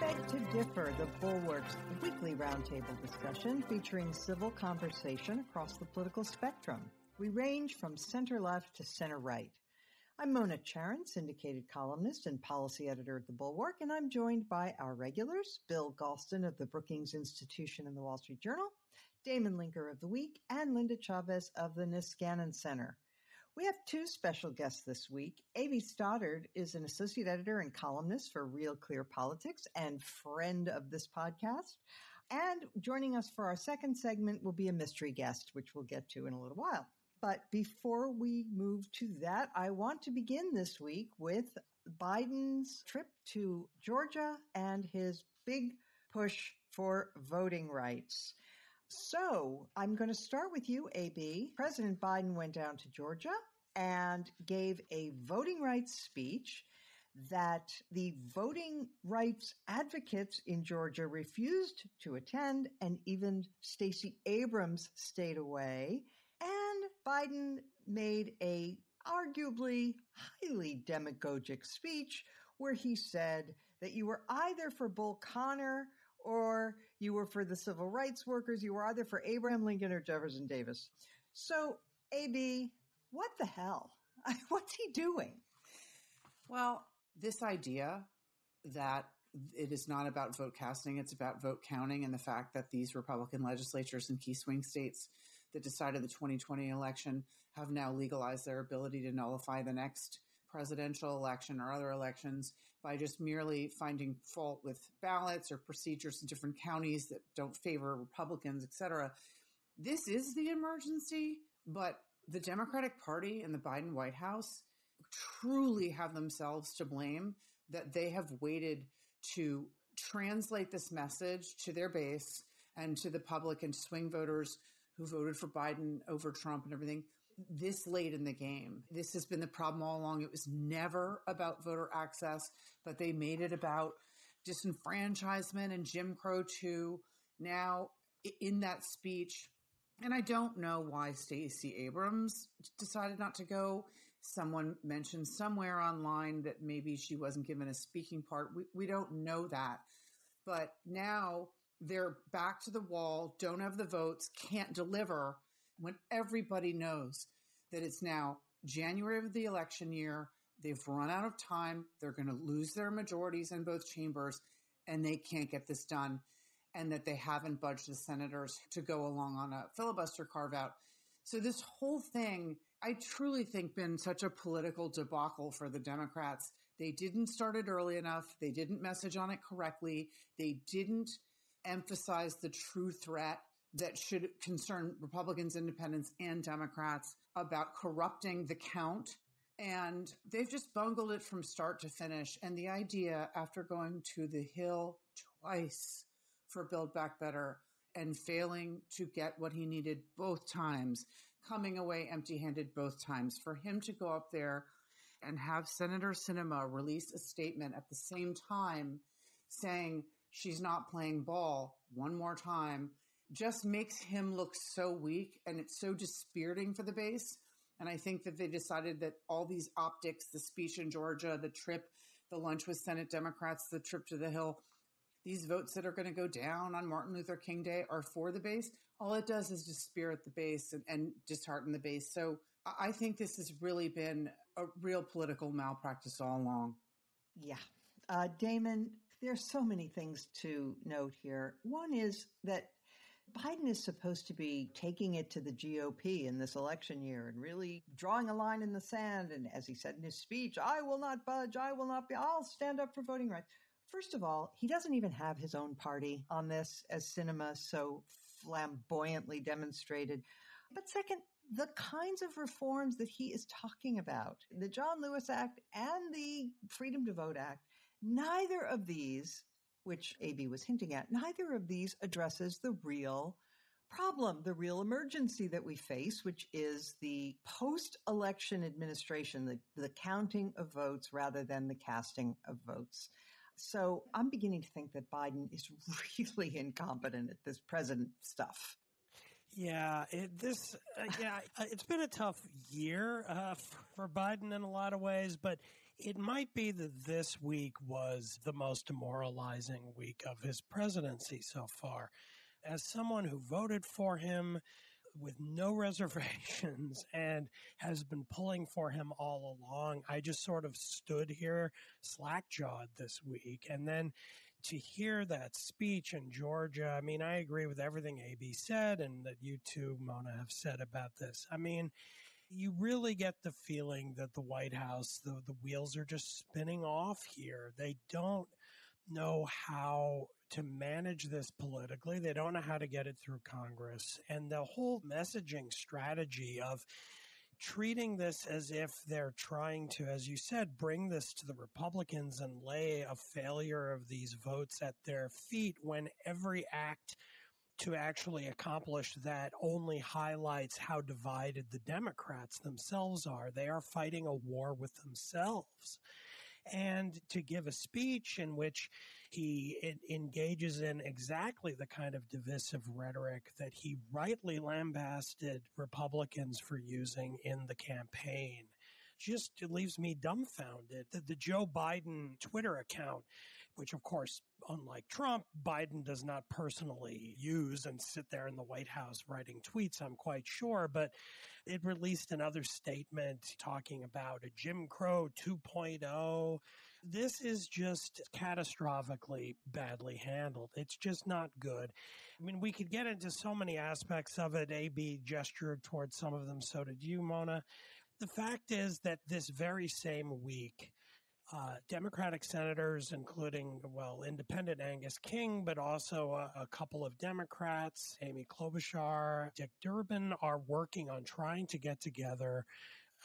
Beg to Differ, the Bulwark's weekly roundtable discussion featuring civil conversation across the political spectrum. We range from center left to center right. I'm Mona Charen, syndicated columnist and policy editor at The Bulwark, and I'm joined by our regulars, Bill Galston of the Brookings Institution and the Wall Street Journal, Damon Linker of The Week, and Linda Chavez of the Niskanen Center. We have two special guests this week. A.B. Stoddard is an associate editor and columnist for Real Clear Politics and friend of this podcast. And joining us for our second segment will be a mystery guest, which we'll get to in a little while. But before we move to that, I want to begin this week with Biden's trip to Georgia and his big push for voting rights. So I'm going to start with you, AB. President Biden went down to Georgia and gave a voting rights speech that the voting rights advocates in Georgia refused to attend, and even Stacey Abrams stayed away. And Biden made a arguably highly demagogic speech where he said that you were either for Bull Connor or you were for the civil rights workers. You were either for Abraham Lincoln or Jefferson Davis. So, AB, what the hell? What's he doing? Well, this idea that it is not about vote casting, it's about vote counting, and the fact that these Republican legislatures in key swing states that decided the 2020 election have now legalized their ability to nullify the next presidential election or other elections by just merely finding fault with ballots or procedures in different counties that don't favor Republicans, et cetera. This is the emergency, but the Democratic Party and the Biden White House truly have themselves to blame that they have waited to translate this message to their base and to the public and swing voters who voted for Biden over Trump and everything this late in the game. This has been the problem all along. It was never about voter access, but they made it about disenfranchisement and Jim Crow too. Now, in that speech, and I don't know why Stacey Abrams decided not to go. Someone mentioned somewhere online that maybe she wasn't given a speaking part. We, we don't know that. But now they're back to the wall, don't have the votes, can't deliver when everybody knows that it's now January of the election year. They've run out of time. They're going to lose their majorities in both chambers and they can't get this done. And that they haven't budged the senators to go along on a filibuster carve out. So this whole thing, I truly think been such a political debacle for the Democrats. They didn't start it early enough. They didn't message on it correctly. They didn't emphasize the true threat that should concern Republicans, independents, and Democrats about corrupting the count. And they've just bungled it from start to finish. And the idea, after going to the Hill twice for Build Back Better and failing to get what he needed both times, coming away empty handed both times, for him to go up there and have Senator Sinema release a statement at the same time saying she's not playing ball one more time just makes him look so weak and it's so dispiriting for the base. And I think that they decided that all these optics, the speech in Georgia, the trip, the lunch with Senate Democrats, the trip to the Hill, these votes that are going to go down on Martin Luther King Day are for the base. All it does is dispirit the base and, and dishearten the base. So I think this has really been a real political malpractice all along. Yeah. Uh, Damon, there's so many things to note here. One is that Biden is supposed to be taking it to the GOP in this election year and really drawing a line in the sand. And as he said in his speech, I will not budge. I will not be, I'll stand up for voting rights. First of all, he doesn't even have his own party on this, as Sinema so flamboyantly demonstrated. But second, the kinds of reforms that he is talking about, the John Lewis Act and the Freedom to Vote Act, neither of these which AB was hinting at, neither of these addresses the real problem, the real emergency that we face, which is the post election administration, the, the counting of votes rather than the casting of votes. So I'm beginning to think that Biden is really incompetent at this president stuff. Yeah, it, this uh, yeah, it's been a tough year uh, for Biden in a lot of ways, but it might be that this week was the most demoralizing week of his presidency so far. As someone who voted for him with no reservations and has been pulling for him all along, I just sort of stood here slack jawed this week. And then to hear that speech in Georgia, I mean, I agree with everything AB said and that you too, Mona, have said about this. I mean, you really get the feeling that the White House, the, the wheels are just spinning off here. They don't know how to manage this politically. They don't know how to get it through Congress. And the whole messaging strategy of treating this as if they're trying to, as you said, bring this to the Republicans and lay a failure of these votes at their feet when every act to actually accomplish that only highlights how divided the Democrats themselves are. They are fighting a war with themselves. And to give a speech in which he engages in exactly the kind of divisive rhetoric that he rightly lambasted Republicans for using in the campaign just leaves me dumbfounded. The, the Joe Biden Twitter account which of course, unlike Trump, Biden does not personally use and sit there in the White House writing tweets, I'm quite sure, but it released another statement talking about a Jim Crow 2.0. This is just catastrophically badly handled. It's just not good. I mean, we could get into so many aspects of it. AB gestured towards some of them. So did you, Mona. The fact is that this very same week, uh, Democratic senators, including, well, independent Angus King, but also a, a, couple of Democrats, Amy Klobuchar, Dick Durbin, are working on trying to get together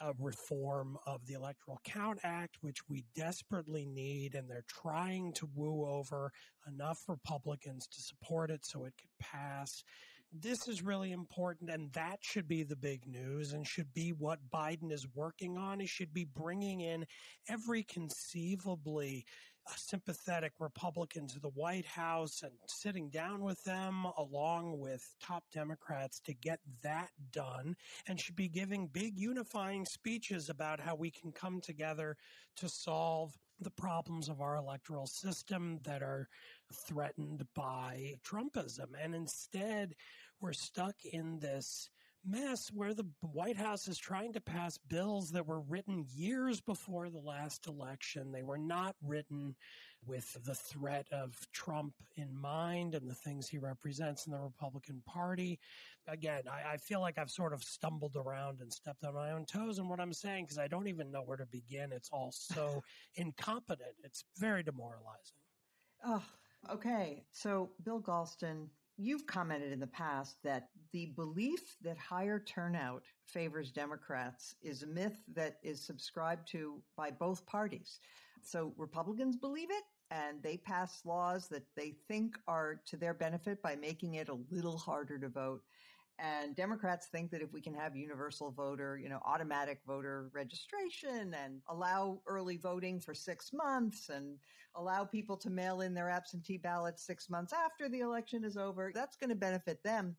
a reform of the Electoral Count Act, which we desperately need, and they're trying to woo over enough Republicans to support it so it could pass this is really important and that should be the big news and should be what Biden is working on. He should be bringing in every conceivably uh, sympathetic Republican to the White House and sitting down with them along with top Democrats to get that done and should be giving big unifying speeches about how we can come together to solve the problems of our electoral system that are threatened by Trumpism. And instead, we're stuck in this mess where the White House is trying to pass bills that were written years before the last election. They were not written with the threat of Trump in mind and the things he represents in the Republican Party. Again, I, I feel like I've sort of stumbled around and stepped on my own toes in what I'm saying because I don't even know where to begin. It's all so incompetent. It's very demoralizing. Oh, okay. So, Bill Galston, You've commented in the past that the belief that higher turnout favors Democrats is a myth that is subscribed to by both parties. So Republicans believe it and they pass laws that they think are to their benefit by making it a little harder to vote. And Democrats think that if we can have universal voter, you know, automatic voter registration and allow early voting for six months and allow people to mail in their absentee ballots six months after the election is over, that's going to benefit them.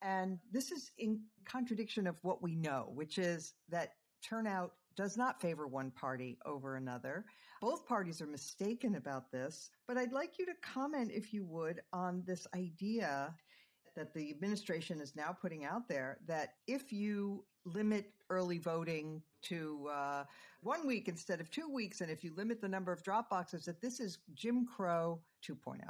And this is in contradiction of what we know, which is that turnout does not favor one party over another. Both parties are mistaken about this, but I'd like you to comment, if you would, on this idea that the administration is now putting out there that if you limit early voting to uh, one week instead of two weeks, and if you limit the number of drop boxes, that this is Jim Crow 2.0.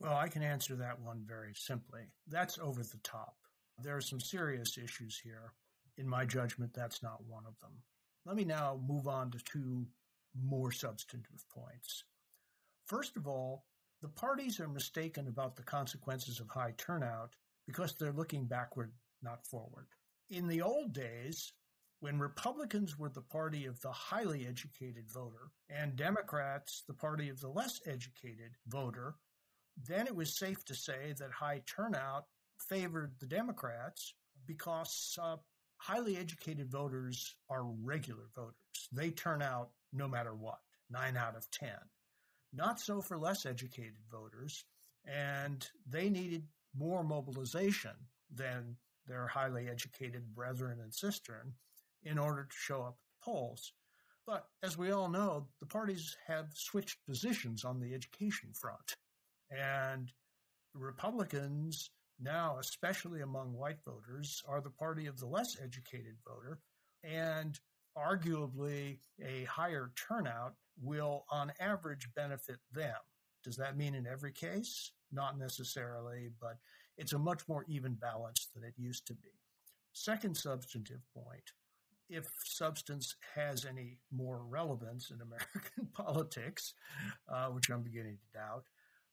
Well, I can answer that one very simply. That's over the top. There are some serious issues here. In my judgment, that's not one of them. Let me now move on to two more substantive points. First of all, the parties are mistaken about the consequences of high turnout because they're looking backward, not forward. In the old days, when Republicans were the party of the highly educated voter and Democrats the party of the less educated voter, then it was safe to say that high turnout favored the Democrats because uh, highly educated voters are regular voters. They turn out no matter what, nine out of 10. Not so for less educated voters, and they needed more mobilization than their highly educated brethren and sister in order to show up at polls. But as we all know, the parties have switched positions on the education front. And Republicans now, especially among white voters, are the party of the less educated voter. And arguably, a higher turnout will, on average, benefit them. Does that mean in every case? Not necessarily, but it's a much more even balance than it used to be. Second substantive point if substance has any more relevance in American politics, uh, which I'm beginning to doubt,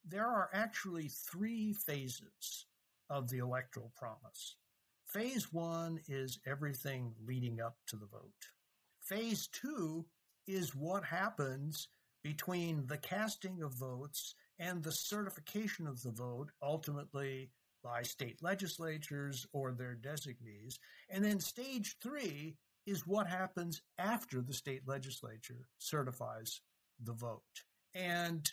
there are actually three phases of the electoral promise. Phase one is everything leading up to the vote. Phase two is what happens between the casting of votes and the certification of the vote, ultimately by state legislatures or their designees. And then stage three is what happens after the state legislature certifies the vote. And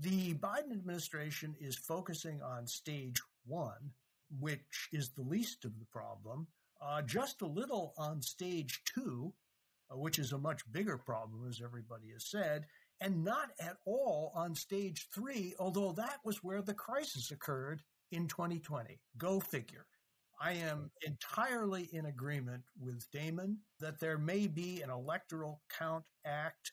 the Biden administration is focusing on stage one, which is the least of the problem, uh, just a little on stage two, Uh, which is a much bigger problem, as everybody has said, and not at all on stage three, although that was where the crisis occurred in 2020. Go figure. I am entirely in agreement with Damon that there may be an electoral count act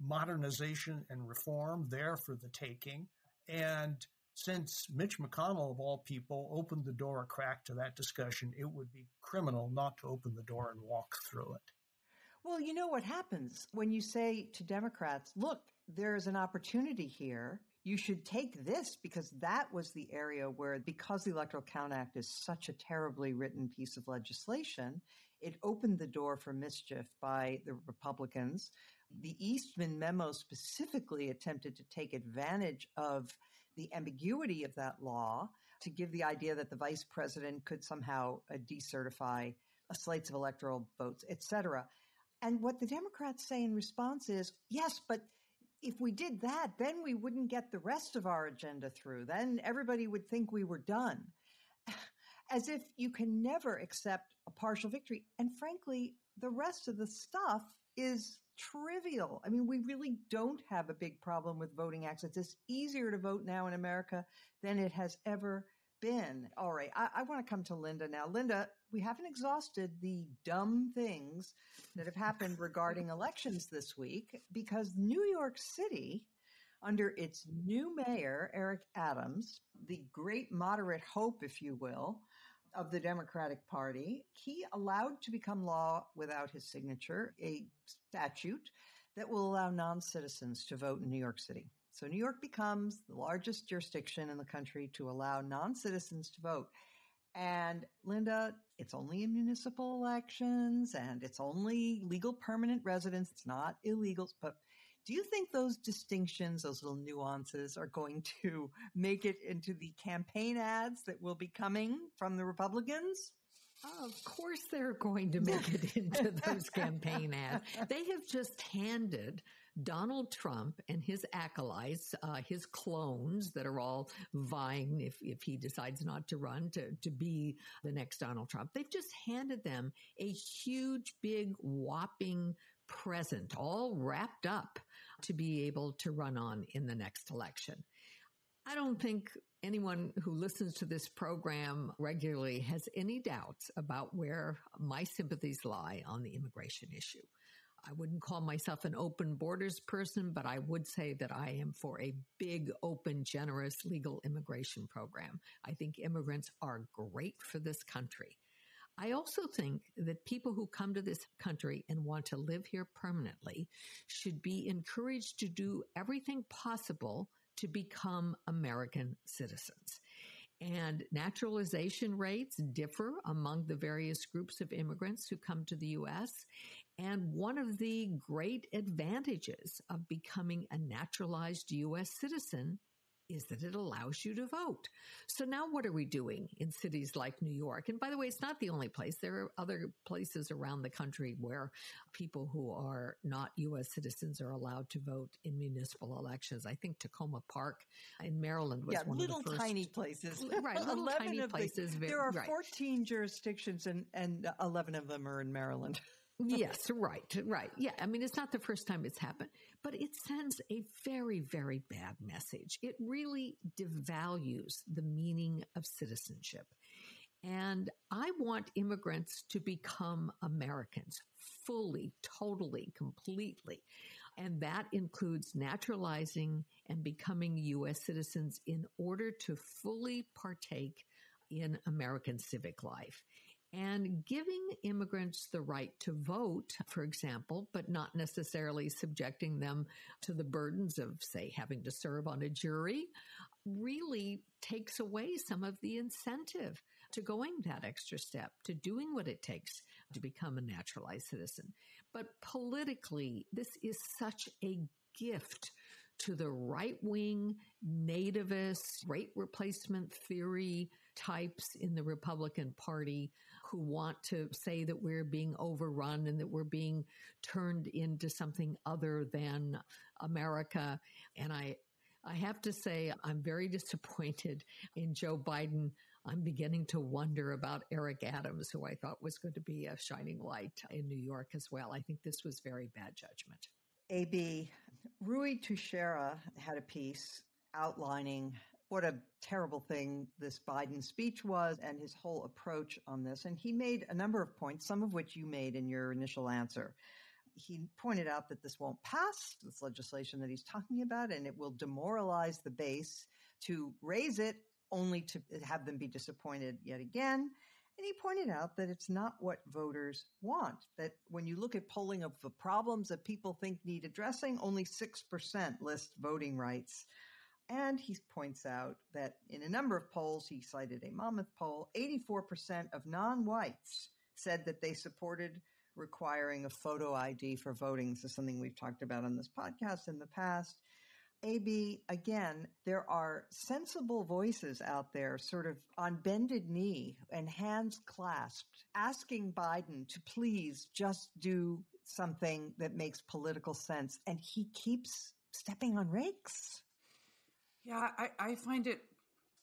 modernization and reform there for the taking. And since Mitch McConnell, of all people, opened the door a crack to that discussion, it would be criminal not to open the door and walk through it. Well, you know what happens when you say to Democrats, look, there's an opportunity here. You should take this because that was the area where, because the Electoral Count Act is such a terribly written piece of legislation, it opened the door for mischief by the Republicans. The Eastman memo specifically attempted to take advantage of the ambiguity of that law to give the idea that the vice president could somehow uh, decertify slates of electoral votes, etc. And what the Democrats say in response is, yes, but if we did that, then we wouldn't get the rest of our agenda through. Then everybody would think we were done. As if you can never accept a partial victory. And frankly, the rest of the stuff is trivial. I mean, we really don't have a big problem with voting access. It's easier to vote now in America than it has ever been. All right, I, I want to come to Linda now. Linda, we haven't exhausted the dumb things that have happened regarding elections this week because New York City, under its new mayor, Eric Adams, the great moderate hope, if you will, of the Democratic Party, he allowed to become law without his signature a statute that will allow non citizens to vote in New York City. So New York becomes the largest jurisdiction in the country to allow non citizens to vote. And Linda, it's only in municipal elections and it's only legal permanent residents. It's not illegals. But do you think those distinctions, those little nuances are going to make it into the campaign ads that will be coming from the Republicans? Of course, they're going to make it into those campaign ads. They have just handed Donald Trump and his acolytes, uh, his clones that are all vying if, if he decides not to run to, to be the next Donald Trump. They've just handed them a huge, big, whopping present, all wrapped up to be able to run on in the next election. I don't think anyone who listens to this program regularly has any doubts about where my sympathies lie on the immigration issue. I wouldn't call myself an open borders person, but I would say that I am for a big, open, generous legal immigration program. I think immigrants are great for this country. I also think that people who come to this country and want to live here permanently should be encouraged to do everything possible to become American citizens. And naturalization rates differ among the various groups of immigrants who come to the U.S. And one of the great advantages of becoming a naturalized U.S. citizen is that it allows you to vote. So now what are we doing in cities like New York? And by the way, it's not the only place. There are other places around the country where people who are not U.S. citizens are allowed to vote in municipal elections. I think Takoma Park in Maryland was yeah, one little of the first. tiny places. Right, little tiny the- places. ve- there are right. 14 jurisdictions and, and 11 of them are in Maryland. Yes, right, right. Yeah, I mean, it's not the first time it's happened, but it sends a very, very bad message. It really devalues the meaning of citizenship. And I want immigrants to become Americans fully, totally, completely. And that includes naturalizing and becoming U.S. citizens in order to fully partake in American civic life. And giving immigrants the right to vote, for example, but not necessarily subjecting them to the burdens of, say, having to serve on a jury, really takes away some of the incentive to going that extra step, to doing what it takes to become a naturalized citizen. But politically, this is such a gift to the right wing nativist rate replacement theory types in the Republican Party who want to say that we're being overrun and that we're being turned into something other than America. And I, I have to say, I'm very disappointed in Joe Biden. I'm beginning to wonder about Eric Adams, who I thought was going to be a shining light in New York as well. I think this was very bad judgment. AB, Ruy Teixeira had a piece outlining what a terrible thing this Biden speech was and his whole approach on this. And he made a number of points, some of which you made in your initial answer. He pointed out that this won't pass, this legislation that he's talking about, and it will demoralize the base to raise it only to have them be disappointed yet again. And he pointed out that it's not what voters want. That when you look at polling of the problems that people think need addressing, only 6% list voting rights. And he points out that in a number of polls, he cited a Monmouth poll, 84% of non whites said that they supported requiring a photo ID for voting. This is something we've talked about on this podcast in the past. AB, again, there are sensible voices out there, sort of on bended knee and hands clasped, asking Biden to please just do something that makes political sense. And he keeps stepping on rakes. Yeah, I, I find it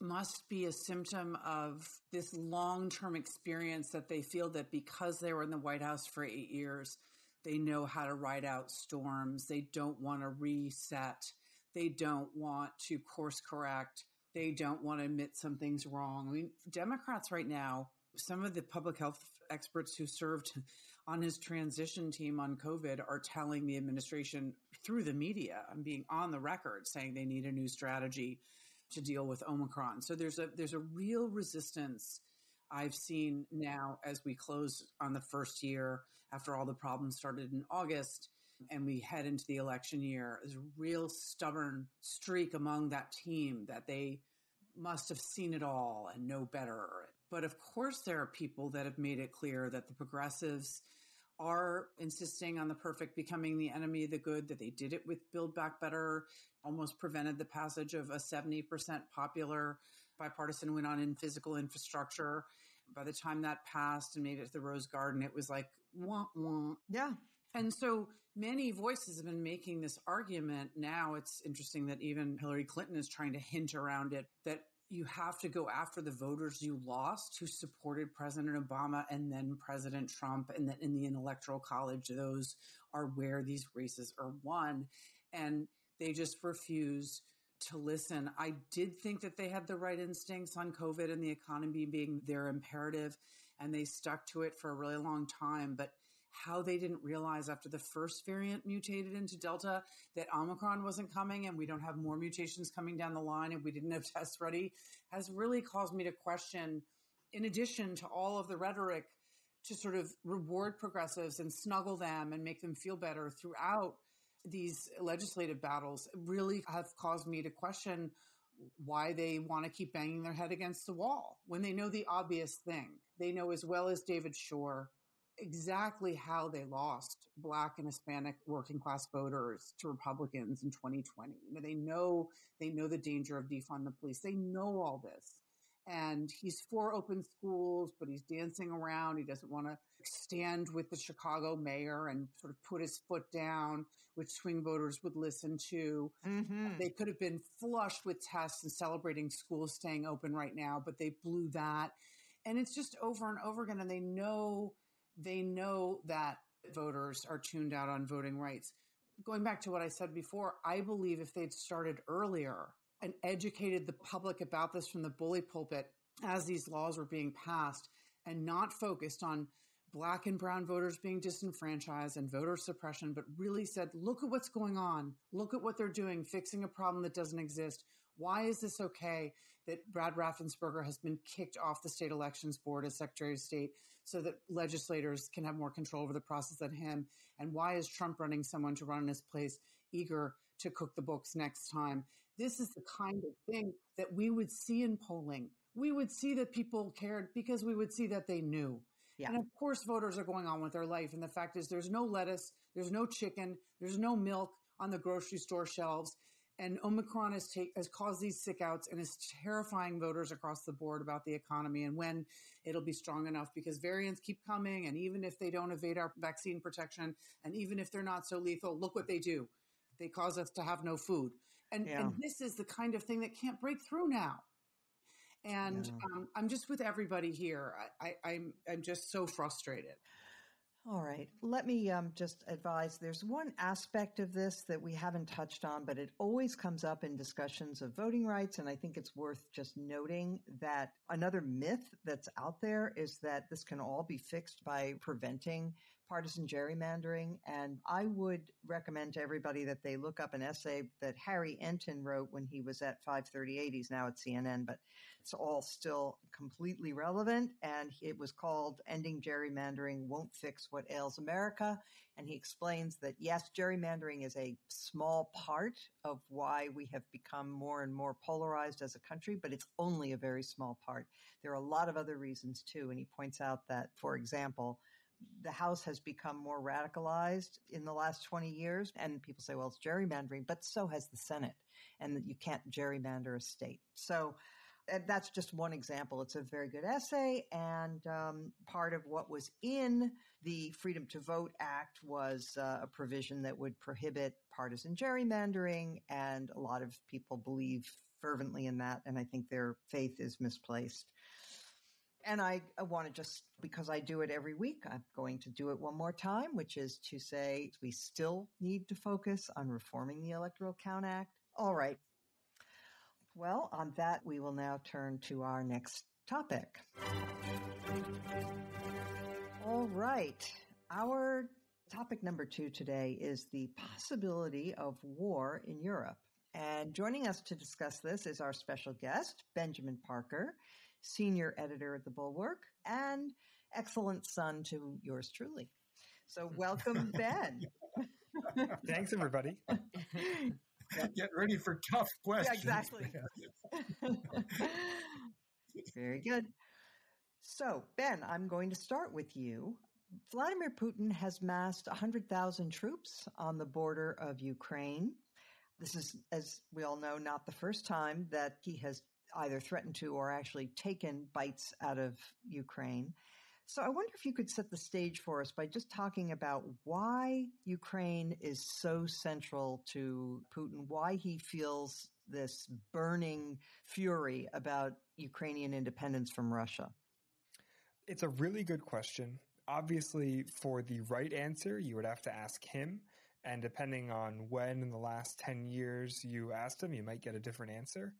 must be a symptom of this long term experience that they feel that because they were in the White House for eight years, they know how to ride out storms. They don't want to reset. They don't want to course correct. They don't want to admit something's wrong. I mean, Democrats right now, some of the public health experts who served on his transition team on COVID are telling the administration through the media and being on the record saying they need a new strategy to deal with Omicron. So there's a there's a real resistance I've seen now as we close on the first year after all the problems started in August and we head into the election year. There's a real stubborn streak among that team that they must have seen it all and know better. But of course, there are people that have made it clear that the progressives are insisting on the perfect becoming the enemy of the good, that they did it with Build Back Better, almost prevented the passage of a 70% popular bipartisan win on in physical infrastructure. By the time that passed and made it to the Rose Garden, it was like, wah, wah. Yeah. And so many voices have been making this argument. Now it's interesting that even Hillary Clinton is trying to hint around it that you have to go after the voters you lost who supported President Obama and then President Trump. And that in the electoral college, those are where these races are won. And they just refuse to listen. I did think that they had the right instincts on COVID and the economy being their imperative, and they stuck to it for a really long time. But how they didn't realize after the first variant mutated into Delta that Omicron wasn't coming and we don't have more mutations coming down the line and we didn't have tests ready has really caused me to question, in addition to all of the rhetoric to sort of reward progressives and snuggle them and make them feel better throughout these legislative battles, really have caused me to question why they want to keep banging their head against the wall when they know the obvious thing. They know as well as David Shor exactly how they lost black and Hispanic working class voters to Republicans in 2020. You know, they know they know the danger of defund the police. They know all this. And he's for open schools, but he's dancing around. He doesn't want to stand with the Chicago mayor and sort of put his foot down, which swing voters would listen to. Mm-hmm. They could have been flushed with tests and celebrating schools staying open right now, but they blew that. And it's just over and over again. And they know they know that voters are tuned out on voting rights. Going back to what I said before, I believe if they'd started earlier and educated the public about this from the bully pulpit as these laws were being passed and not focused on black and brown voters being disenfranchised and voter suppression, but really said, look at what's going on. Look at what they're doing, fixing a problem that doesn't exist. Why is this okay that Brad Raffensperger has been kicked off the state elections board as Secretary of State so that legislators can have more control over the process than him? And why is Trump running someone to run in his place eager to cook the books next time? This is the kind of thing that we would see in polling. We would see that people cared because we would see that they knew. Yeah. And of course, voters are going on with their life. And the fact is, there's no lettuce, there's no chicken, there's no milk on the grocery store shelves and Omicron has, has caused these sick outs and is terrifying voters across the board about the economy and when it'll be strong enough because variants keep coming. And even if they don't evade our vaccine protection, and even if they're not so lethal, look what they do. They cause us to have no food. And, yeah. and this is the kind of thing that can't break through now. And yeah. um, I'm just with everybody here. I, I, I'm, I'm just so frustrated. All right. Let me um, just advise there's one aspect of this that we haven't touched on, but it always comes up in discussions of voting rights. And I think it's worth just noting that another myth that's out there is that this can all be fixed by preventing partisan gerrymandering. And I would recommend to everybody that they look up an essay that Harry Enten wrote when he was at 538. He's now at CNN, but it's all still completely relevant. And it was called Ending Gerrymandering Won't Fix What Ails America. And he explains that yes, gerrymandering is a small part of why we have become more and more polarized as a country, but it's only a very small part. There are a lot of other reasons too. And he points out that, for example, the House has become more radicalized in the last 20 years. And people say, well, it's gerrymandering, but so has the Senate, and you can't gerrymander a state. So that's just one example. It's a very good essay. And um, part of what was in the Freedom to Vote Act was uh, a provision that would prohibit partisan gerrymandering. And a lot of people believe fervently in that. And I think their faith is misplaced. And I, want to just, because I do it every week, I'm going to do it one more time, which is to say we still need to focus on reforming the Electoral Count Act. All right. Well, on that, we will now turn to our next topic. All right. Our topic number two today is the possibility of war in Europe. And joining us to discuss this is our special guest, Benjamin Parker senior editor at the Bulwark, and excellent son to yours truly. So, welcome, Ben. Thanks, everybody. Get ready for tough questions. Yeah, exactly. Very good. So, Ben, I'm going to start with you. Vladimir Putin has massed 100,000 troops on the border of Ukraine. This is, as we all know, not the first time that he has either threatened to or actually taken bites out of Ukraine. So I wonder if you could set the stage for us by just talking about why Ukraine is so central to Putin, why he feels this burning fury about Ukrainian independence from Russia. It's a really good question. Obviously, for the right answer, you would have to ask him. And depending on when in the last 10 years you asked him, you might get a different answer.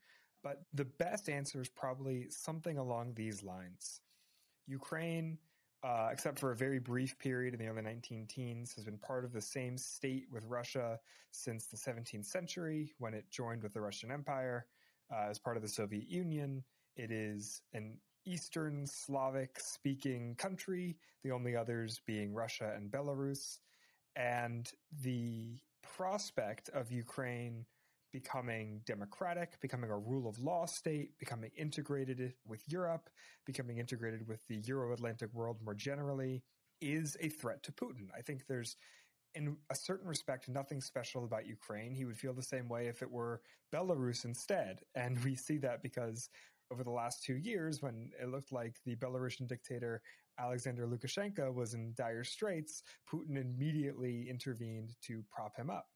But the best answer is probably something along these lines. Ukraine, uh, except for a very brief period in the early 19 teens, has been part of the same state with Russia since the 17th century when it joined with the Russian Empire uh, as part of the Soviet Union. It is an Eastern Slavic speaking country, the only others being Russia and Belarus. And the prospect of Ukraine becoming democratic, becoming a rule of law state, becoming integrated with Europe, becoming integrated with the Euro Atlantic world more generally, is a threat to Putin. I think there's in a certain respect, nothing special about Ukraine. He would feel the same way if it were Belarus instead. And we see that because over the last two years, when it looked like the Belarusian dictator Alexander Lukashenko was in dire straits, Putin immediately intervened to prop him up.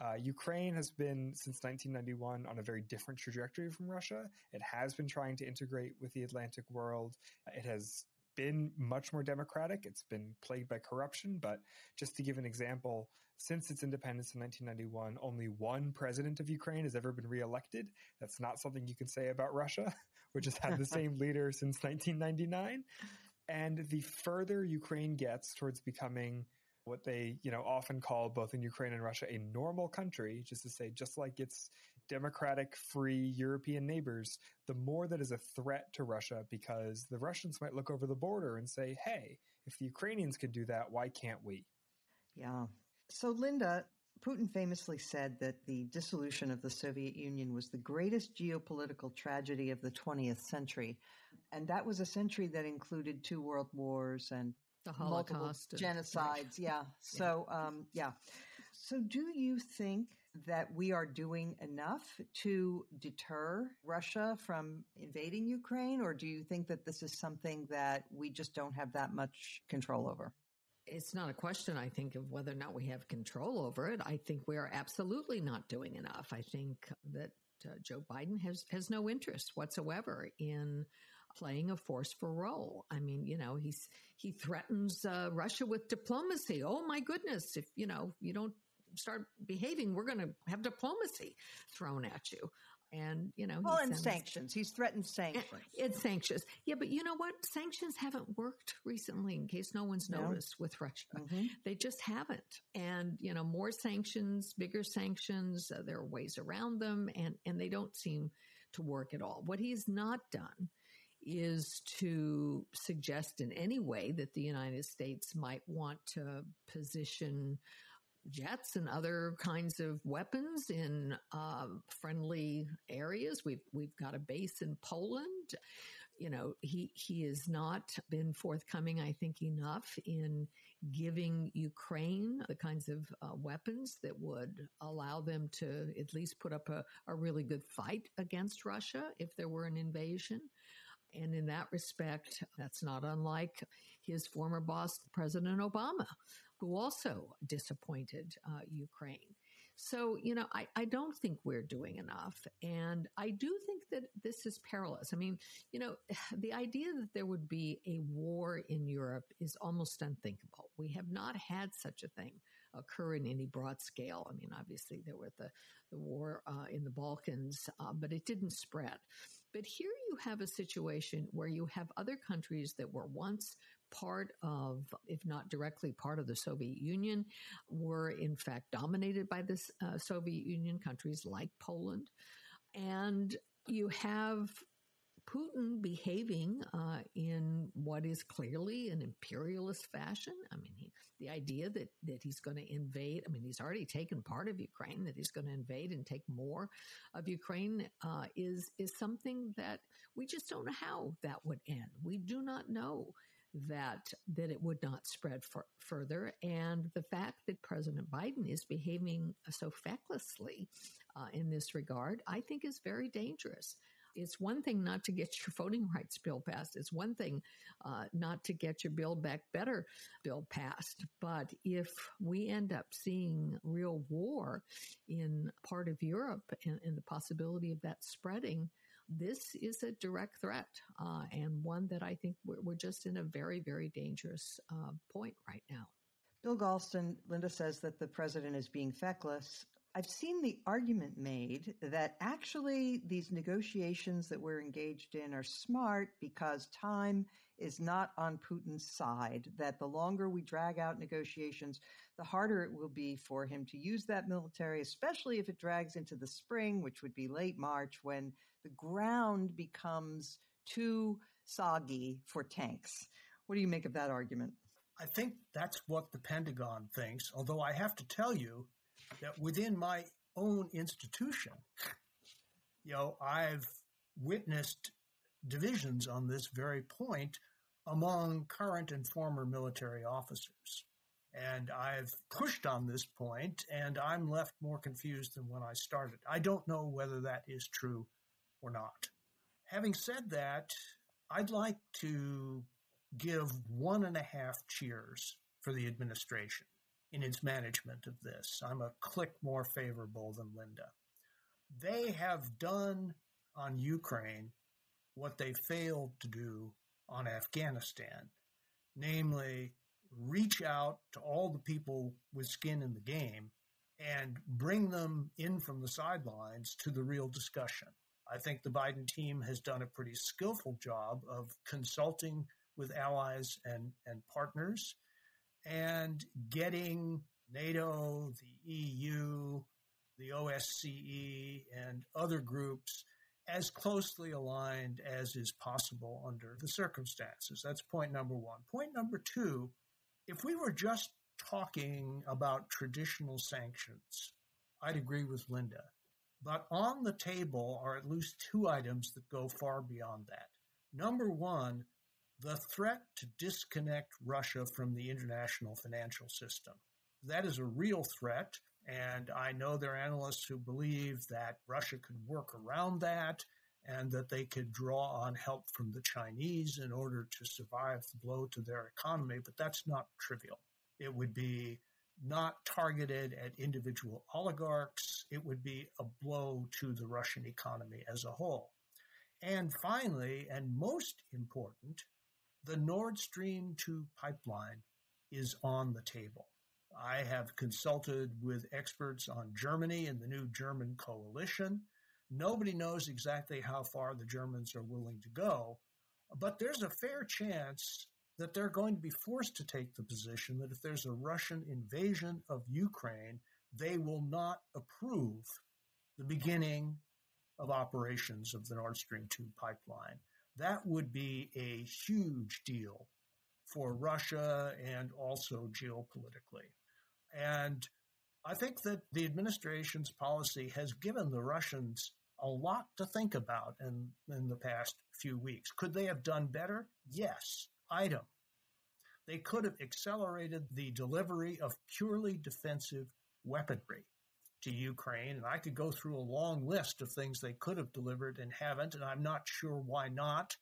Uh, Ukraine has been, since 1991, on a very different trajectory from Russia. It has been trying to integrate with the Atlantic world. It has been much more democratic. It's been plagued by corruption. But just to give an example, since its independence in 1991, only one president of Ukraine has ever been reelected. That's not something you can say about Russia, which has had the same leader since 1999. And the further Ukraine gets towards becoming what they, you know, often call both in Ukraine and Russia a normal country, just to say, just like its democratic, free European neighbors, the more that is a threat to Russia because the Russians might look over the border and say, hey, if the Ukrainians can do that, why can't we? Yeah. So, Linda, Putin famously said that the dissolution of the Soviet Union was the greatest geopolitical tragedy of the 20th century. And that was a century that included two world wars and the Holocaust, genocides. Right. Yeah. So, um, yeah. So, do you think that we are doing enough to deter Russia from invading Ukraine, or do you think that this is something that we just don't have that much control over? It's not a question, I think, of whether or not we have control over it. I think we are absolutely not doing enough. I think that uh, Joe Biden has, has no interest whatsoever in playing a forceful role. I mean, you know, he's he threatens uh, Russia with diplomacy. Oh my goodness! If you know you don't start behaving, we're going to have diplomacy thrown at you. And you know, well, and sanctions. He's threatened sanctions. It's sanctions. Yeah, but you know what? Sanctions haven't worked recently. In case no one's no. noticed with Russia, mm-hmm. they just haven't. And you know, more sanctions, bigger sanctions. Uh, there are ways around them, and and they don't seem to work at all. What he's not done is to suggest in any way that the United States might want to position jets and other kinds of weapons in uh, friendly areas. We've we've got a base in Poland. You know, he he has not been forthcoming, I think, enough in giving Ukraine the kinds of uh, weapons that would allow them to at least put up a, a really good fight against Russia if there were an invasion. And in that respect, that's not unlike his former boss, President Obama, who also disappointed uh, Ukraine. So, you know, I, I don't think we're doing enough. And I do think that this is perilous. I mean, you know, the idea that there would be a war in Europe is almost unthinkable. We have not had such a thing occur in any broad scale. I mean, obviously there was the, the war uh, in the Balkans, uh, but it didn't spread. But here you have a situation where you have other countries that were once part of, if not directly part of the Soviet Union, were in fact dominated by the uh, Soviet Union countries like Poland. And you have Putin behaving uh, in what is clearly an imperialist fashion. I mean, he, the idea that that he's going to invade. I mean, he's already taken part of Ukraine. That he's going to invade and take more of Ukraine uh, is is something that we just don't know how that would end. We do not know that that it would not spread for, further, and the fact that President Biden is behaving so fecklessly uh, in this regard, I think, is very dangerous. It's one thing not to get your voting rights bill passed. It's one thing uh, not to get your Build Back Better bill passed. But if we end up seeing real war in part of Europe and, and the possibility of that spreading, this is a direct threat uh, and one that I think we're, we're, just in a very, very dangerous uh, point right now. Bill Galston, Linda says that the president is being feckless. I've seen the argument made that actually these negotiations that we're engaged in are smart because time is not on Putin's side, that the longer we drag out negotiations, the harder it will be for him to use that military, especially if it drags into the spring, which would be late March, when the ground becomes too soggy for tanks. What do you make of that argument? I think that's what the Pentagon thinks, although I have to tell you, that within my own institution, you know, I've witnessed divisions on this very point among current and former military officers. And I've pushed on this point, and I'm left more confused than when I started. I don't know whether that is true or not. Having said that, I'd like to give one and a half cheers for the administration in its management of this. I'm a click more favorable than Linda. They have done on Ukraine what they failed to do on Afghanistan, namely reach out to all the people with skin in the game and bring them in from the sidelines to the real discussion. I think the Biden team has done a pretty skillful job of consulting with allies and, and partners and getting NATO, the EU, the OSCE, and other groups as closely aligned as is possible under the circumstances. That's point number one. Point number two if we were just talking about traditional sanctions, I'd agree with Linda. But on the table are at least two items that go far beyond that. Number one, the threat to disconnect Russia from the international financial system. That is a real threat. And I know there are analysts who believe that Russia could work around that and that they could draw on help from the Chinese in order to survive the blow to their economy, but that's not trivial. It would be not targeted at individual oligarchs. It would be a blow to the Russian economy as a whole. And finally, and most important, the Nord Stream 2 pipeline is on the table. I have consulted with experts on Germany and the new German coalition. Nobody knows exactly how far the Germans are willing to go, but there's a fair chance that they're going to be forced to take the position that if there's a Russian invasion of Ukraine, they will not approve the beginning of operations of the Nord Stream 2 pipeline. That would be a huge deal for Russia and also geopolitically. And I think that the administration's policy has given the Russians a lot to think about in, in the past few weeks. Could they have done better? Yes. Item. They could have accelerated the delivery of purely defensive weaponry to Ukraine. And I could go through a long list of things they could have delivered and haven't. And I'm not sure why not.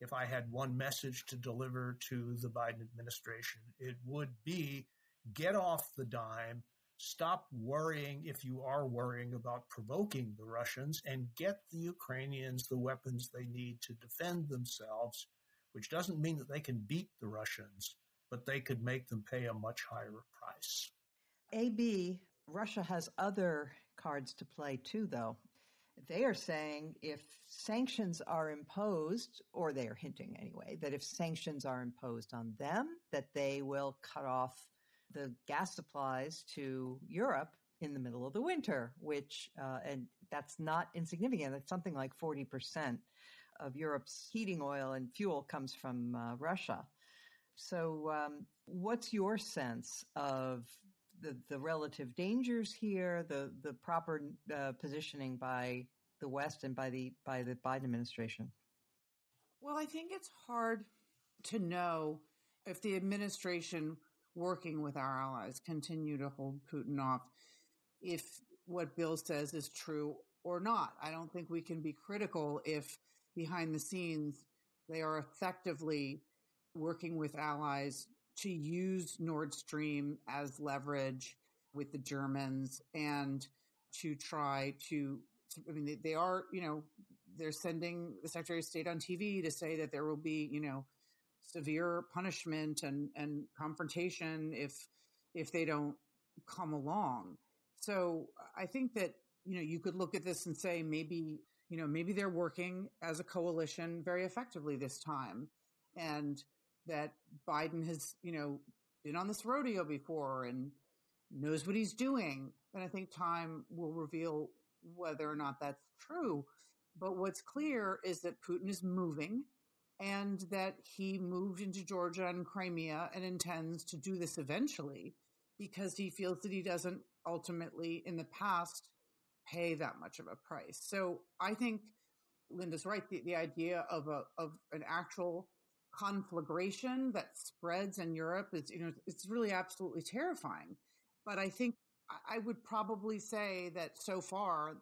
If I had one message to deliver to the Biden administration, it would be get off the dime, stop worrying if you are worrying about provoking the Russians and get the Ukrainians the weapons they need to defend themselves, which doesn't mean that they can beat the Russians, but they could make them pay a much higher price. AB, Russia has other cards to play too, though. They are saying if sanctions are imposed, or they are hinting anyway, that if sanctions are imposed on them, that they will cut off the gas supplies to Europe in the middle of the winter, which, uh, and that's not insignificant. It's something like 40% of Europe's heating oil and fuel comes from uh, Russia. So, um, what's your sense of the, the relative dangers here, the, the proper uh, positioning by the West and by the, by the Biden administration? Well, I think it's hard to know if the administration working with our allies continue to hold Putin off if what Bill says is true or not. I don't think we can be critical if behind the scenes they are effectively working with allies to use Nord Stream as leverage with the Germans and to try to, I mean, they, they are, you know, they're sending the Secretary of State on TV to say that there will be, you know, severe punishment and, and confrontation if if they don't come along. So I think that you know you could look at this and say maybe you know maybe they're working as a coalition very effectively this time, and that Biden has you know been on this rodeo before and knows what he's doing. And I think time will reveal whether or not that's true. But what's clear is that Putin is moving and that he moved into Georgia and Crimea and intends to do this eventually because he feels that he doesn't ultimately in the past pay that much of a price. So I think Linda's right. The, the idea of a, of an actual conflagration that spreads in Europe is, you know, it's really absolutely terrifying. But I think I would probably say that so far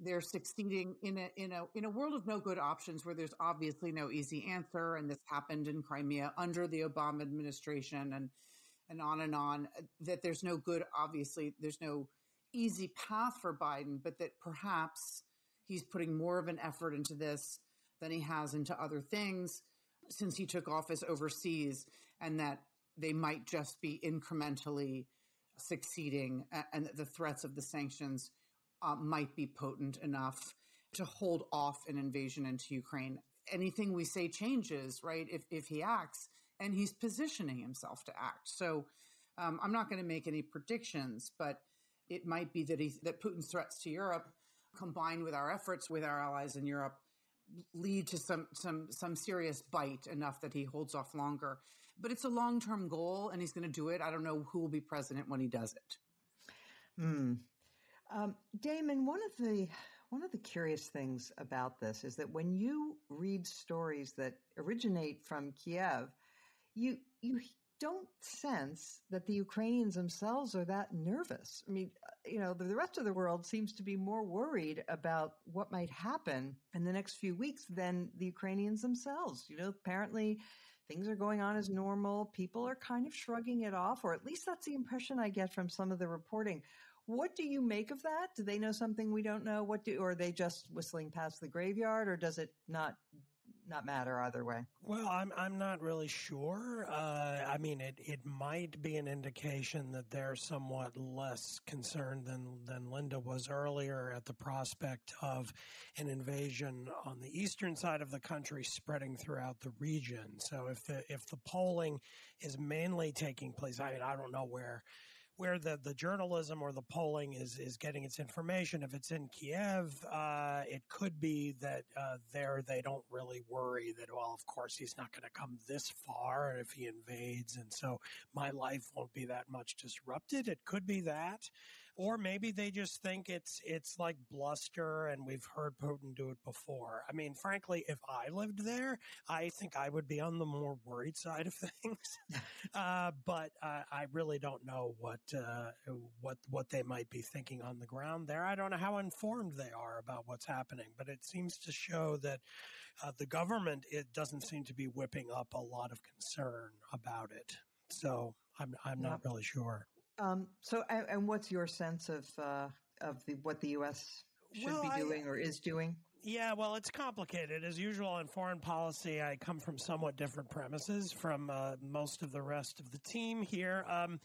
they're succeeding in a in a in a world of no good options where there's obviously no easy answer and this happened in Crimea under the Obama administration and and on and on that there's no good obviously there's no easy path for Biden but that perhaps he's putting more of an effort into this than he has into other things since he took office overseas and that they might just be incrementally succeeding and that the threats of the sanctions uh, might be potent enough to hold off an invasion into Ukraine. Anything we say changes, right? If, if he acts, and he's positioning himself to act. So um, I'm not going to make any predictions, but it might be that he, that Putin's threats to Europe, combined with our efforts with our allies in Europe, lead to some some some serious bite enough that he holds off longer. But it's a long term goal, and he's going to do it. I don't know who will be president when he does it. Hmm. Um, Damon, one of the one of the curious things about this is that when you read stories that originate from Kiev, you you don't sense that the Ukrainians themselves are that nervous. I mean, you know, the, the, rest of the world seems to be more worried about what might happen in the next few weeks than the Ukrainians themselves. You know, apparently things are going on as normal. People are kind of shrugging it off, or at least that's the impression I get from some of the reporting. What do you make of that? Do they know something we don't know? What do, or are they just whistling past the graveyard, or does it not not matter either way? Well, I'm I'm not really sure. Uh, I mean, it it might be an indication that they're somewhat less concerned than than Linda was earlier at the prospect of an invasion on the eastern side of the country spreading throughout the region. So if the if the polling is mainly taking place, I mean, I don't know where where the, the journalism or the polling is, is getting its information. If it's in Kiev, uh, it could be that uh, there they don't really worry that, well, of course, he's not going to come this far if he invades. And so my life won't be that much disrupted. It could be that or maybe they just think it's it's like bluster and we've heard Putin do it before. I mean, frankly, if I lived there, I think I would be on the more worried side of things. uh, but uh, I really don't know what uh, what what they might be thinking on the ground there. I don't know how informed they are about what's happening, but it seems to show that uh, the government it doesn't seem to be whipping up a lot of concern about it. So I'm I'm not really sure. Um, so, and, and, what's your sense of uh, of the what the U.S. should well, be doing I, or is doing? Yeah, well, it's complicated. As usual in foreign policy, I come from somewhat different premises from uh, most of the rest of the team here. Um,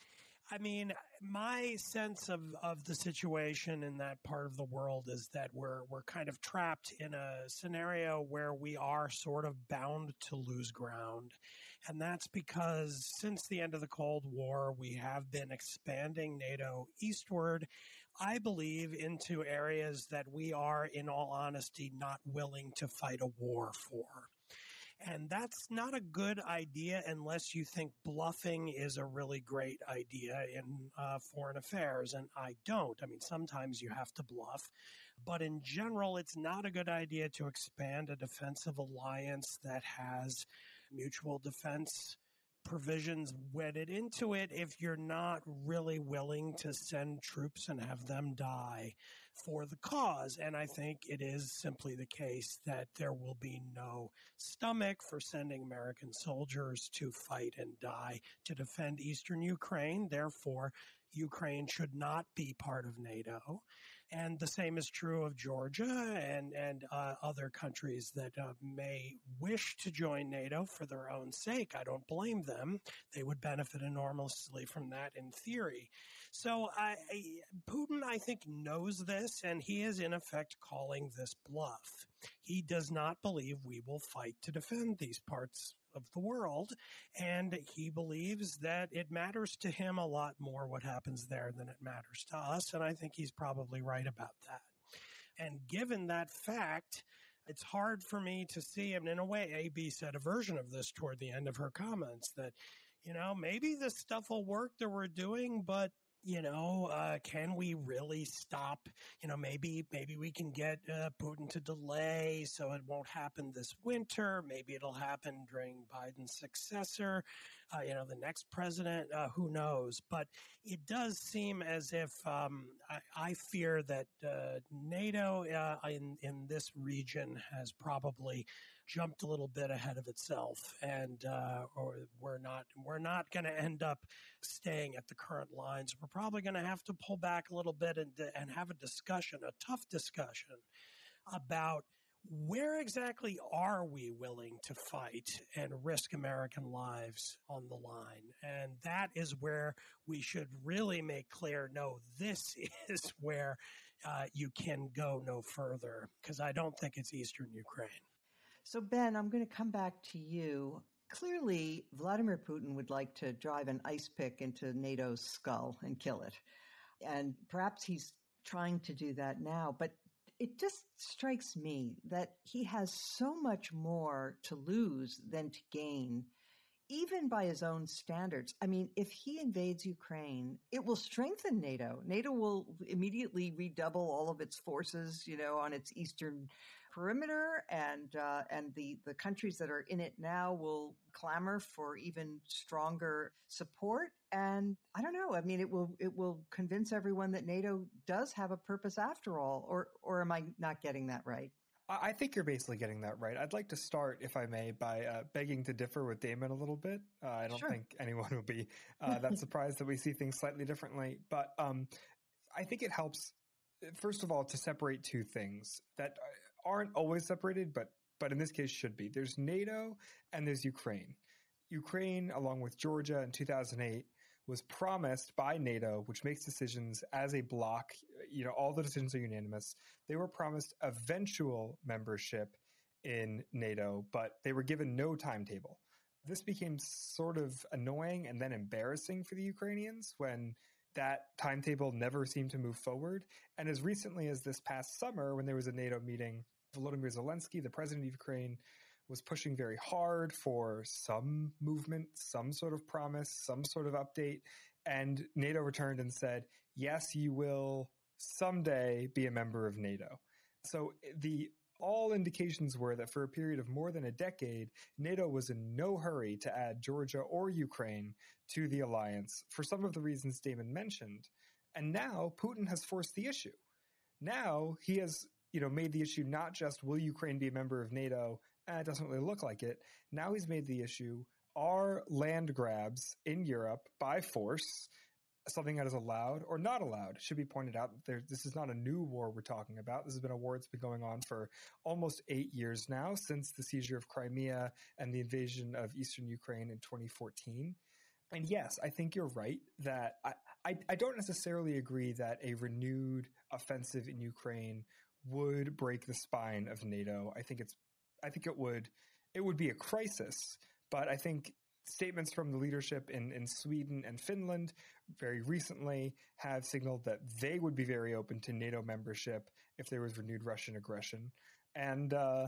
I mean, my sense of, of the situation in that part of the world is that we're we're kind of trapped in a scenario where we are sort of bound to lose ground. And that's because since the end of the Cold War, we have been expanding NATO eastward, I believe, into areas that we are, in all honesty, not willing to fight a war for. And that's not a good idea unless you think bluffing is a really great idea in uh, foreign affairs. And I don't. I mean, sometimes you have to bluff. But in general, it's not a good idea to expand a defensive alliance that has mutual defense provisions wedded into it if you're not really willing to send troops and have them die for the cause. And I think it is simply the case that there will be no stomach for sending American soldiers to fight and die to defend eastern Ukraine. Therefore, Ukraine should not be part of NATO. And the same is true of Georgia and, and uh, other countries that uh, may wish to join NATO for their own sake. I don't blame them. They would benefit enormously from that in theory. So I, Putin, I think, knows this, and he is in effect calling this bluff. He does not believe we will fight to defend these parts of the world. And he believes that it matters to him a lot more what happens there than it matters to us. And I think he's probably right about that. And given that fact, it's hard for me to see, and in a way, AB said a version of this toward the end of her comments that, you know, maybe this stuff will work that we're doing, but you know, uh, can we really stop? You know, maybe maybe we can get uh, Putin to delay so it won't happen this winter. Maybe it'll happen during Biden's successor. Uh, you know, the next president. Uh, who knows? But it does seem as if um, I, I, fear that uh, NATO uh, in in this region has probably jumped a little bit ahead of itself, and uh, or we're not we're not going to end up staying at the current lines. We're probably going to have to pull back a little bit and and have a discussion, a tough discussion about where exactly are we willing to fight and risk American lives on the line? And that is where we should really make clear no, this is where uh, you can go no further, because I don't think it's Eastern Ukraine. So, Ben, I'm going to come back to you. Clearly, Vladimir Putin would like to drive an ice pick into NATO's skull and kill it. And perhaps he's trying to do that now. But it just strikes me that he has so much more to lose than to gain even by his own standards. I mean, if he invades Ukraine, it will strengthen NATO. NATO will immediately redouble all of its forces, you know, on its eastern perimeter, and uh, and the the countries that are in it now will clamor for even stronger support. And I don't know. I mean, it will it will convince everyone that NATO does have a purpose after all. Or or am I not getting that right? I think you're basically getting that right. I'd like to start, if I may, by uh, begging to differ with Damon a little bit. Uh, I don't sure. think anyone will be uh, that surprised that we see things slightly differently. But um, I think it helps, first of all, to separate two things that aren't always separated, but but in this case should be. There's NATO and there's Ukraine. Ukraine, along with Georgia in 2008, was promised by NATO, which makes decisions as a bloc. You know, all the decisions are unanimous. They were promised eventual membership in NATO, but they were given no timetable. This became sort of annoying and then embarrassing for the Ukrainians when that timetable never seemed to move forward. And as recently as this past summer, when there was a NATO meeting, Volodymyr Zelensky, the president of Ukraine, was pushing very hard for some movement, some sort of promise, some sort of update. And NATO returned and said, yes, you will someday be a member of NATO. So the all indications were that for a period of more than a decade, NATO was in no hurry to add Georgia or Ukraine to the alliance for some of the reasons Damon mentioned. And now Putin has forced the issue. Now he has, you know, made the issue not just will Ukraine be a member of NATO? Eh, it doesn't really look like it. Now he's made the issue are land grabs in Europe by force something that is allowed or not allowed. It should be pointed out that there, this is not a new war we're talking about. This has been a war that's been going on for almost eight years now since the seizure of Crimea and the invasion of eastern Ukraine in 2014. And yes, I think you're right that I, I, I don't necessarily agree that a renewed offensive in Ukraine would break the spine of NATO. I think it's I think it would it would be a crisis, but I think statements from the leadership in, in Sweden and Finland very recently have signaled that they would be very open to NATO membership if there was renewed Russian aggression. And uh,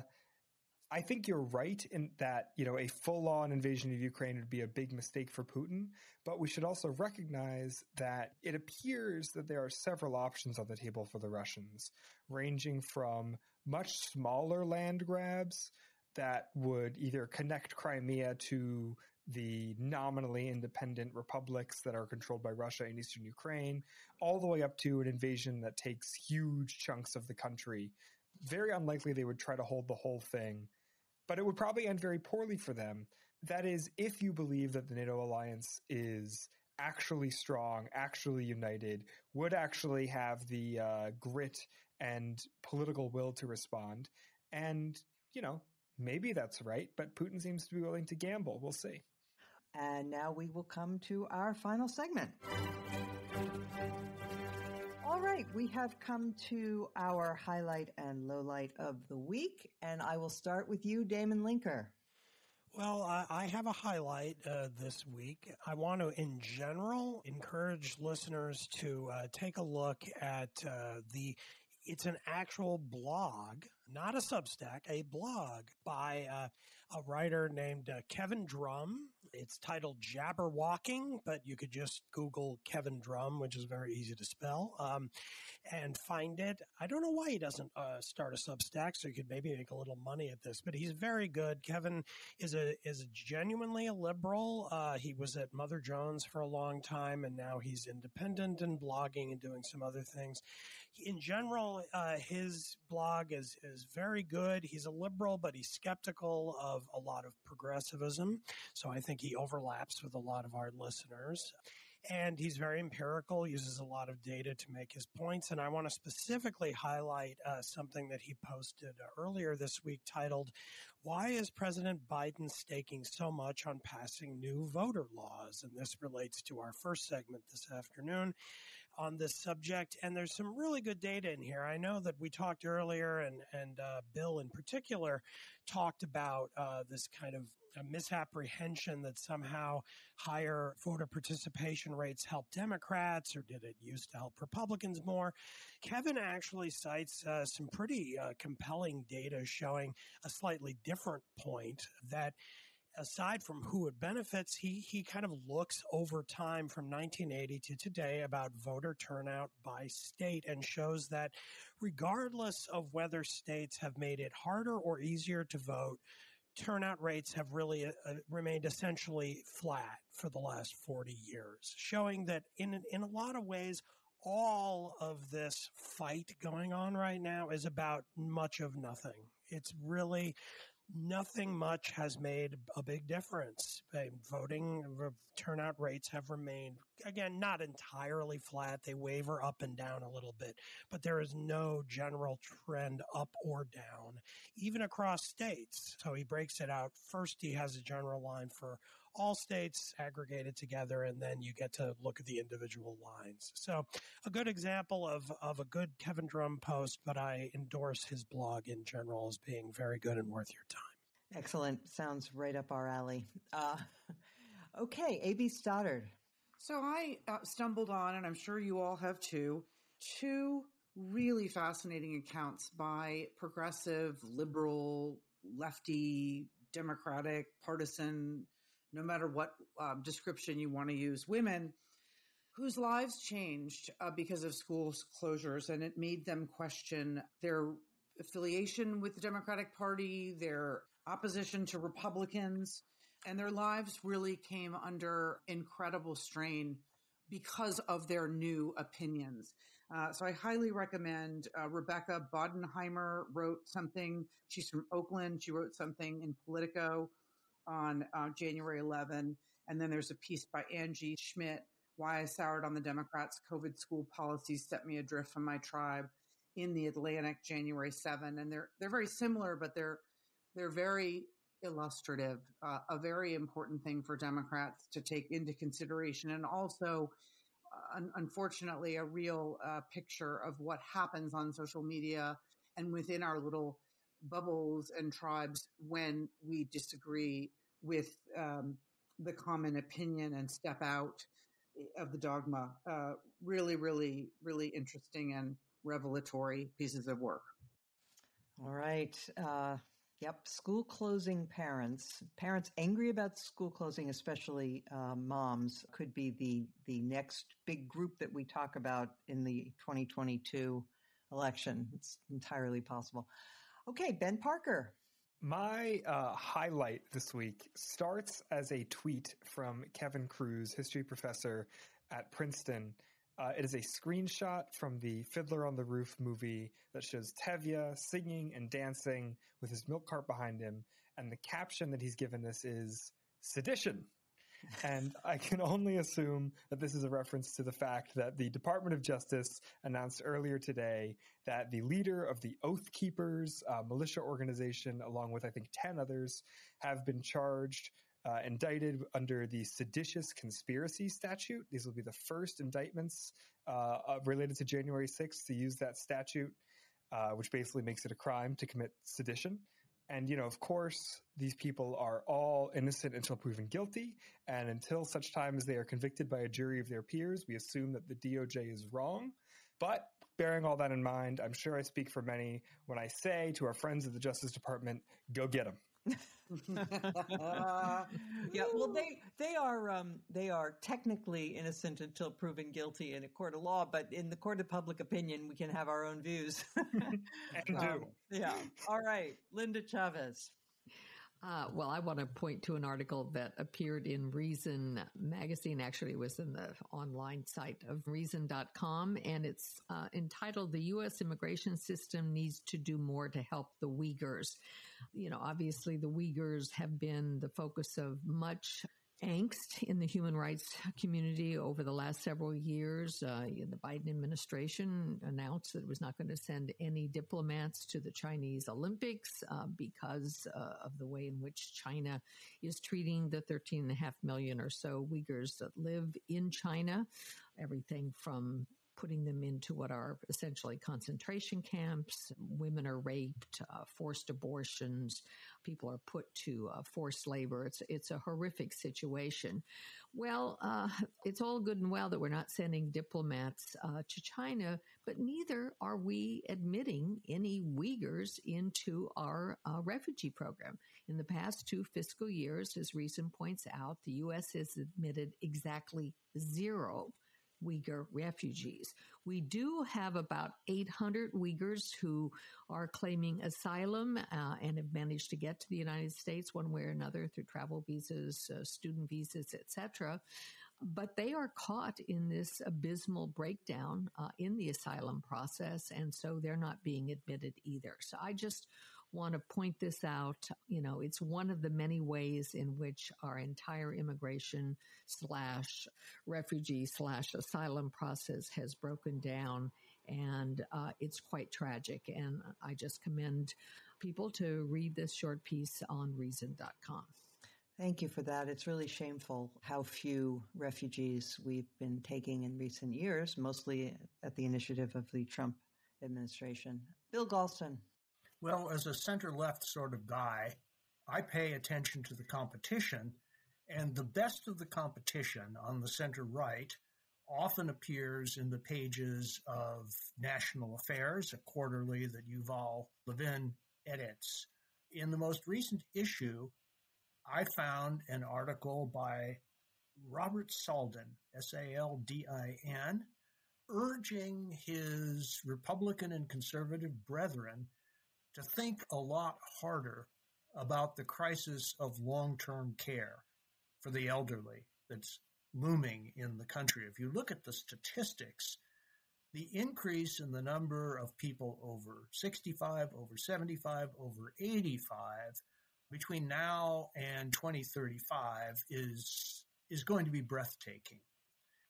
I think you're right in that, you know, a full on invasion of Ukraine would be a big mistake for Putin. But we should also recognize that it appears that there are several options on the table for the Russians, ranging from much smaller land grabs that would either connect Crimea to the nominally independent republics that are controlled by Russia in eastern Ukraine, all the way up to an invasion that takes huge chunks of the country. Very unlikely they would try to hold the whole thing, but it would probably end very poorly for them. That is, if you believe that the NATO alliance is actually strong, actually united, would actually have the uh, grit and political will to respond. And, you know, maybe that's right, but Putin seems to be willing to gamble. We'll see. And now we will come to our final segment. All right, we have come to our highlight and lowlight of the week, and I will start with you, Damon Linker. Well, I have a highlight uh, this week. I want to, in general, encourage listeners to uh, take a look at uh, the it's an actual blog, not a Substack, a blog by uh, a writer named uh, Kevin Drum. It's titled Jabberwocking, but you could just Google Kevin Drum, which is very easy to spell, um, and find it. I don't know why he doesn't uh, start a Substack, so he could maybe make a little money at this. But he's very good. Kevin is a is genuinely a liberal. Uh, he was at Mother Jones for a long time, and now he's independent and blogging and doing some other things. In general, uh, his blog is is very good. He's a liberal, but he's skeptical of a lot of progressivism. So I think he overlaps with a lot of our listeners and he's very empirical, uses a lot of data to make his points. And I want to specifically highlight uh, something that he posted earlier this week titled, Why is President Biden staking so much on passing new voter laws? And this relates to our first segment this afternoon on this subject. And there's some really good data in here. I know that we talked earlier, and, and uh, Bill in particular talked about uh, this kind of misapprehension that somehow higher voter participation rates help Democrats or did it used to help Republicans more? Kevin actually cites uh, some pretty uh, compelling data showing a slightly different point that aside from who it benefits, he, he kind of looks over time from 1980 to today about voter turnout by state and shows that regardless of whether states have made it harder or easier to vote, turnout rates have really uh, uh, remained essentially flat for the last 40 years, showing that in, in a lot of ways, all of this fight going on right now is about much of nothing. It's really nothing much has made a big difference. Voting uh, turnout rates have remained, again, not entirely flat. They waver up and down a little bit, but there is no general trend up or down, even across states. So he breaks it out. First, he has a general line for all states aggregated together, and then you get to look at the individual lines. So, a good example of, of a good Kevin Drum post, but I endorse his blog in general as being very good and worth your time. Excellent. Sounds right up our alley. Uh, okay, A.B. Stoddard. So, I uh, stumbled on, and I'm sure you all have too, two really fascinating accounts by progressive, liberal, lefty, democratic, partisan no matter what um, description you want to use, women whose lives changed uh, because of school closures, and it made them question their affiliation with the Democratic Party, their opposition to Republicans, and their lives really came under incredible strain because of their new opinions. Uh, so I highly recommend uh, Rebecca Bodenheimer wrote something. She's from Oakland. She wrote something in Politico on uh, January 11. And then there's a piece by Angie Schmitt, Why I Soured on the Democrats' COVID School Policies Set Me Adrift from My Tribe in the Atlantic, January 7. And they're, they're very similar, but they're, they're very illustrative, uh, a very important thing for Democrats to take into consideration. And also, uh, un- unfortunately, a real uh, picture of what happens on social media and within our little bubbles and tribes when we disagree with um, the common opinion and step out of the dogma. Uh, really, really, really interesting and revelatory pieces of work. All right. Uh, yep. School closing parents, parents angry about school closing, especially uh, moms, could be the the next big group that we talk about in the 2022 election. It's entirely possible. Okay, Ben Parker. My uh, highlight this week starts as a tweet from Kevin Kruse, history professor at Princeton. Uh, it is a screenshot from the Fiddler on the Roof movie that shows Tevye singing and dancing with his milk cart behind him. And the caption that he's given this is sedition and I can only assume that this is a reference to the fact that the Department of Justice announced earlier today that the leader of the Oath Keepers uh, militia organization, along with I think 10 others, have been charged. Uh, indicted under the seditious conspiracy statute. These will be the first indictments uh, related to January 6th to use that statute, uh, which basically makes it a crime to commit sedition. And, you know, of course, these people are all innocent until proven guilty. And until such time as they are convicted by a jury of their peers, we assume that the DOJ is wrong. But bearing all that in mind, I'm sure I speak for many when I say to our friends at the Justice Department, go get them. Yeah, well, they they are um, they are technically innocent until proven guilty in a court of law, but in the court of public opinion, we can have our own views. and do. Um, yeah. All right, Linda Chavez. Uh, well, I want to point to an article that appeared in Reason magazine. Actually, it was in the online site of reason.com, and it's uh, entitled The U.S. Immigration System Needs to Do More to Help the Uyghurs. You know, obviously, the Uyghurs have been the focus of much angst in the human rights community over the last several years. Uh, the Biden administration announced that it was not going to send any diplomats to the Chinese Olympics uh, because uh, of the way in which China is treating the 13.5 million or so Uyghurs that live in China. Everything from putting them into what are essentially concentration camps. Women are raped, uh, forced abortions. People are put to uh, forced labor. It's it's a horrific situation. Well, uh, it's all good and well that we're not sending diplomats uh, to China, but neither are we admitting any Uyghurs into our uh, refugee program. In the past two fiscal years, as Reason points out, the U.S. has admitted exactly zero Uyghur refugees. We do have about 800 Uyghurs who are claiming asylum uh, and have managed to get to the United States one way or another through travel visas, uh, student visas, etc. But they are caught in this abysmal breakdown uh, in the asylum process, and so they're not being admitted either. So I just want to point this out. You know, it's one of the many ways in which our entire immigration slash refugee slash asylum process has broken down. And uh, it's quite tragic. And I just commend people to read this short piece on reason.com. Thank you for that. It's really shameful how few refugees we've been taking in recent years, mostly at the initiative of the Trump administration. Bill Galston. Well, as a center left sort of guy, I pay attention to the competition, and the best of the competition on the center right often appears in the pages of National Affairs, a quarterly that Yuval Levin edits. In the most recent issue, I found an article by Robert Saldin, S A L D I N, urging his Republican and conservative brethren to think a lot harder about the crisis of long term care for the elderly that's looming in the country. If you look at the statistics, the increase in the number of people over 65, over 75, over 85 between now and 2035 is is going to be breathtaking.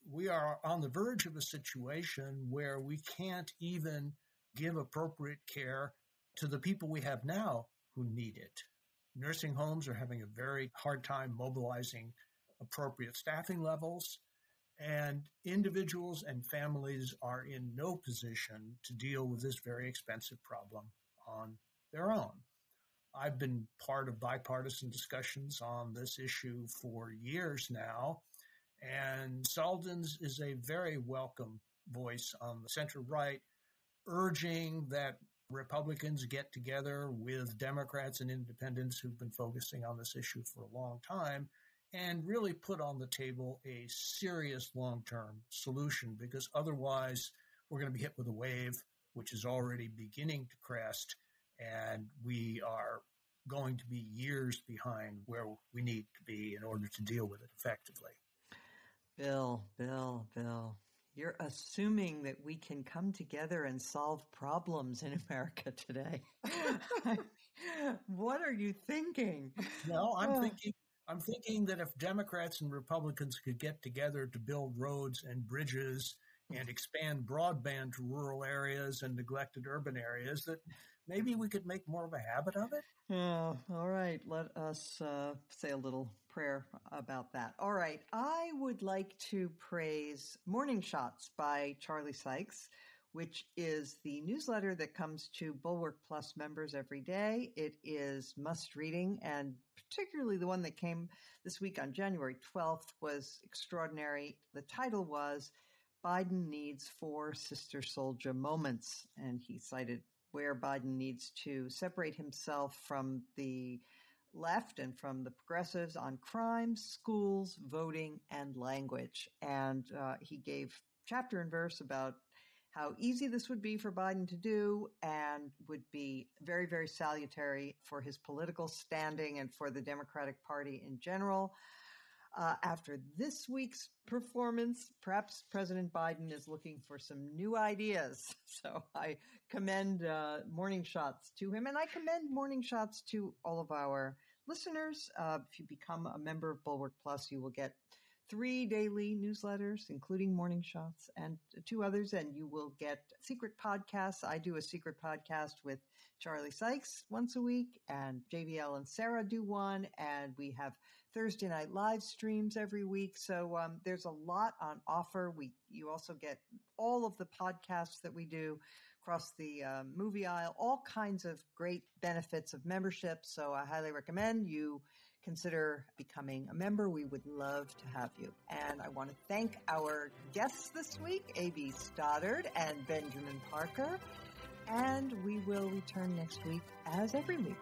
We are on the verge of a situation where we can't even give appropriate care to the people we have now who need it. Nursing homes are having a very hard time mobilizing appropriate staffing levels, and individuals and families are in no position to deal with this very expensive problem on their own. I've been part of bipartisan discussions on this issue for years now, and Saldin's is a very welcome voice on the center right, urging that Republicans get together with Democrats and independents who've been focusing on this issue for a long time and really put on the table a serious long term solution because otherwise we're going to be hit with a wave which is already beginning to crest and we are going to be years behind where we need to be in order to deal with it effectively. Bill, Bill, Bill. You're assuming that we can come together and solve problems in America today. what are you thinking? No, I'm thinking I'm thinking that if Democrats and Republicans could get together to build roads and bridges and expand broadband to rural areas and neglected urban areas, that maybe we could make more of a habit of it. Yeah. All right. Let us uh, say a little prayer about that. All right. I would like to praise Morning Shots by Charlie Sykes, which is the newsletter that comes to Bulwark Plus members every day. It is must reading, and particularly the one that came this week on January 12th was extraordinary. The title was Biden Needs Four Sister Souljah Moments, and he cited where Biden needs to separate himself from the left and from the progressives on crime, schools, voting, and language. And uh, he gave chapter and verse about how easy this would be for Biden to do and would be very, very salutary for his political standing and for the Democratic Party in general. Uh, after this week's performance, perhaps President Biden is looking for some new ideas. So I commend uh, Morning Shots to him, and I commend Morning Shots to all of our listeners. Uh, if you become a member of Bulwark Plus, you will get three daily newsletters, including Morning Shots and two others, and you will get secret podcasts. I do a secret podcast with Charlie Sykes once a week, and JVL and Sarah do one, and we have Thursday night live streams every week. So um, there's a lot on offer. We you also get all of the podcasts that we do across the um, movie aisle, all kinds of great benefits of membership. So I highly recommend you consider becoming a member. We would love to have you. And I want to thank our guests this week, A.B. Stoddard and Benjamin Parker. And we will return next week as every week.